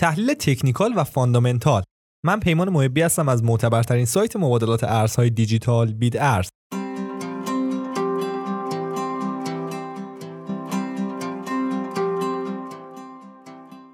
تحلیل تکنیکال و فاندامنتال. من پیمان محبی هستم از معتبرترین سایت مبادلات ارزهای دیجیتال بید ارز.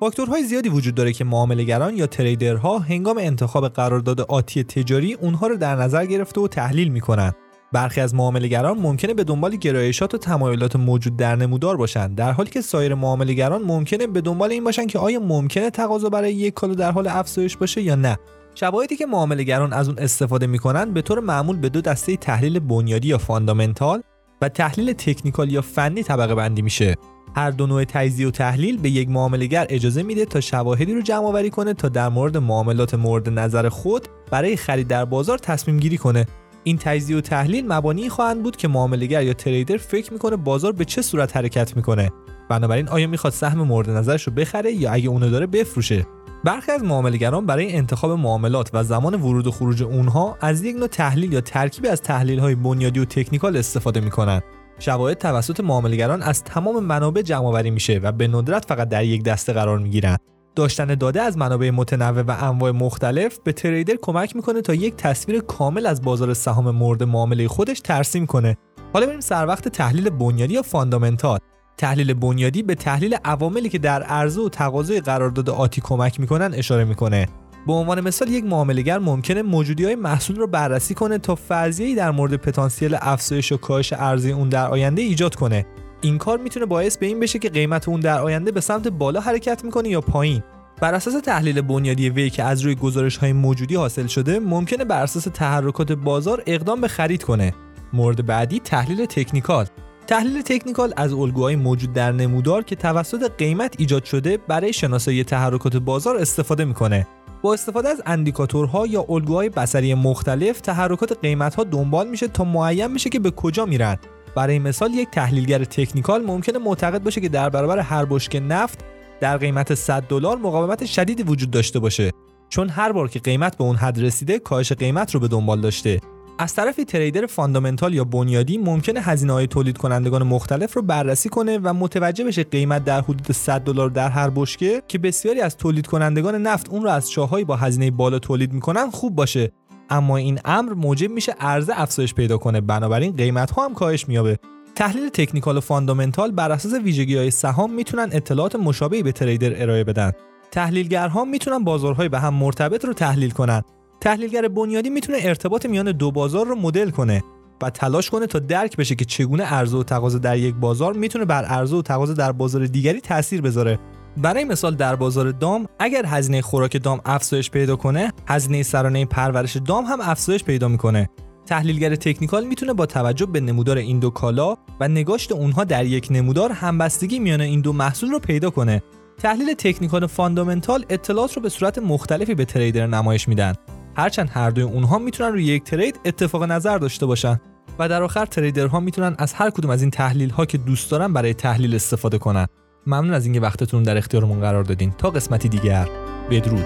فاکتورهای زیادی وجود داره که معاملهگران یا تریدرها هنگام انتخاب قرارداد آتی تجاری اونها رو در نظر گرفته و تحلیل می‌کنن. برخی از معاملهگران ممکنه به دنبال گرایشات و تمایلات موجود در نمودار باشند در حالی که سایر معاملهگران ممکنه به دنبال این باشن که آیا ممکنه تقاضا برای یک کالا در حال افزایش باشه یا نه. شواهدی که معاملهگران از اون استفاده می‌کنن به طور معمول به دو دسته تحلیل بنیادی یا فاندامنتال و تحلیل تکنیکال یا فنی طبقه بندی میشه. هر دو نوع تجزیه و تحلیل به یک معاملهگر اجازه میده تا شواهدی رو جمع آوری کنه تا در مورد معاملات مورد نظر خود برای خرید در بازار تصمیم گیری کنه. این تجزیه و تحلیل مبانی خواهند بود که معاملهگر یا تریدر فکر می‌کنه بازار به چه صورت حرکت می‌کنه. بنابراین آیا می‌خواد سهم مورد نظرش رو بخره یا اگه اونو داره بفروشه؟ برخی از معاملهگران برای انتخاب معاملات و زمان ورود و خروج اونها از یک نوع تحلیل یا ترکیبی از تحلیل های بنیادی و تکنیکال استفاده می‌کنن. شواهد توسط معاملهگران از تمام منابع جمع آوری میشه و به ندرت فقط در یک دسته قرار می‌گیرن. داشتن داده از منابع متنوع و انواع مختلف به تریدر کمک می‌کنه تا یک تصویر کامل از بازار سهام مورد معامله خودش ترسیم کنه. حالا بریم سر وقت تحلیل بنیادی یا فاندامنتال. تحلیل بنیادی به تحلیل عواملی که در عرضه و تقاضای قرارداد آتی کمک می‌کنن اشاره می‌کنه. به عنوان مثال یک معاملهگر ممکنه موجودی های محصول رو بررسی کنه تا فرضیه‌ای در مورد پتانسیل افزایش و کاهش عرضه اون در آینده ایجاد کنه. این کار می‌تونه باعث به این بشه که قیمت اون در آینده به سمت بالا حرکت می‌کنه یا پایین. بر اساس تحلیل بنیادی وی که از روی گزارش های موجودی حاصل شده ممکنه بر اساس تحرکات بازار اقدام به خرید کنه. مورد بعدی تحلیل تکنیکال. تحلیل تکنیکال از الگوهای موجود در نمودار که توسط قیمت ایجاد شده برای شناسایی تحرکات بازار استفاده می‌کنه. با استفاده از اندیکاتورها یا الگوهای بصری مختلف تحرکات قیمت دنبال میشه تا معین بشه که به کجا میرن. برای مثال یک تحلیلگر تکنیکال ممکنه معتقد باشه که در برابر هر بشکه نفت در قیمت 100 دلار مقاومت شدیدی وجود داشته باشه. چون هر بار که قیمت به اون حد رسیده کاهش قیمت رو به دنبال داشته. از طرفی تریدر فاندامنتال یا بنیادی ممکنه هزینه های تولید کنندگان مختلف رو بررسی کنه و متوجه بشه قیمت در حدود 100 دلار در هر بشکه که بسیاری از تولید کنندگان نفت اون رو از چاهایی با هزینه بالا تولید می‌کنن خوب باشه. اما این امر موجب میشه عرضه افزایش پیدا کنه. بنابراین قیمت ها هم کاهش مییابه. تحلیل تکنیکال و فاندامنتال بر اساس ویژگی های سهام می‌تونن اطلاعات مشابهی به تریدر ارائه بدن. تحلیلگرها می‌تونن بازارهای به هم مرتبط رو تحلیل کنن. تحلیلگر بنیادی می‌تونه ارتباط میان دو بازار رو مدل کنه و تلاش کنه تا درک بشه که چگونه عرضه و تقاضا در یک بازار می‌تونه بر عرضه و تقاضا در بازار دیگری تاثیر بذاره. برای مثال در بازار دام اگر هزینه خوراک دام افزایش پیدا کنه هزینه سرانه پرورش دام هم افزایش پیدا می‌کنه. تحلیلگر تکنیکال می‌تونه با توجه به نمودار این دو کالا و نگاشت اونها در یک نمودار همبستگی میان این دو محصول رو پیدا کنه. تحلیل تکنیکال فاندامنتال اطلاعات رو به صورت مختلفی به تریدر نمایش میدن. هرچند هر دوی اونها می‌تونن روی یک ترید اتفاق نظر داشته باشن و در آخر تریدرها می‌تونن از هر کدوم از این تحلیل ها که دوست دارن برای تحلیل استفاده کنن. ممنون از اینکه وقتتون در اختیارمون قرار دادین. تا قسمتی دیگر بدرود.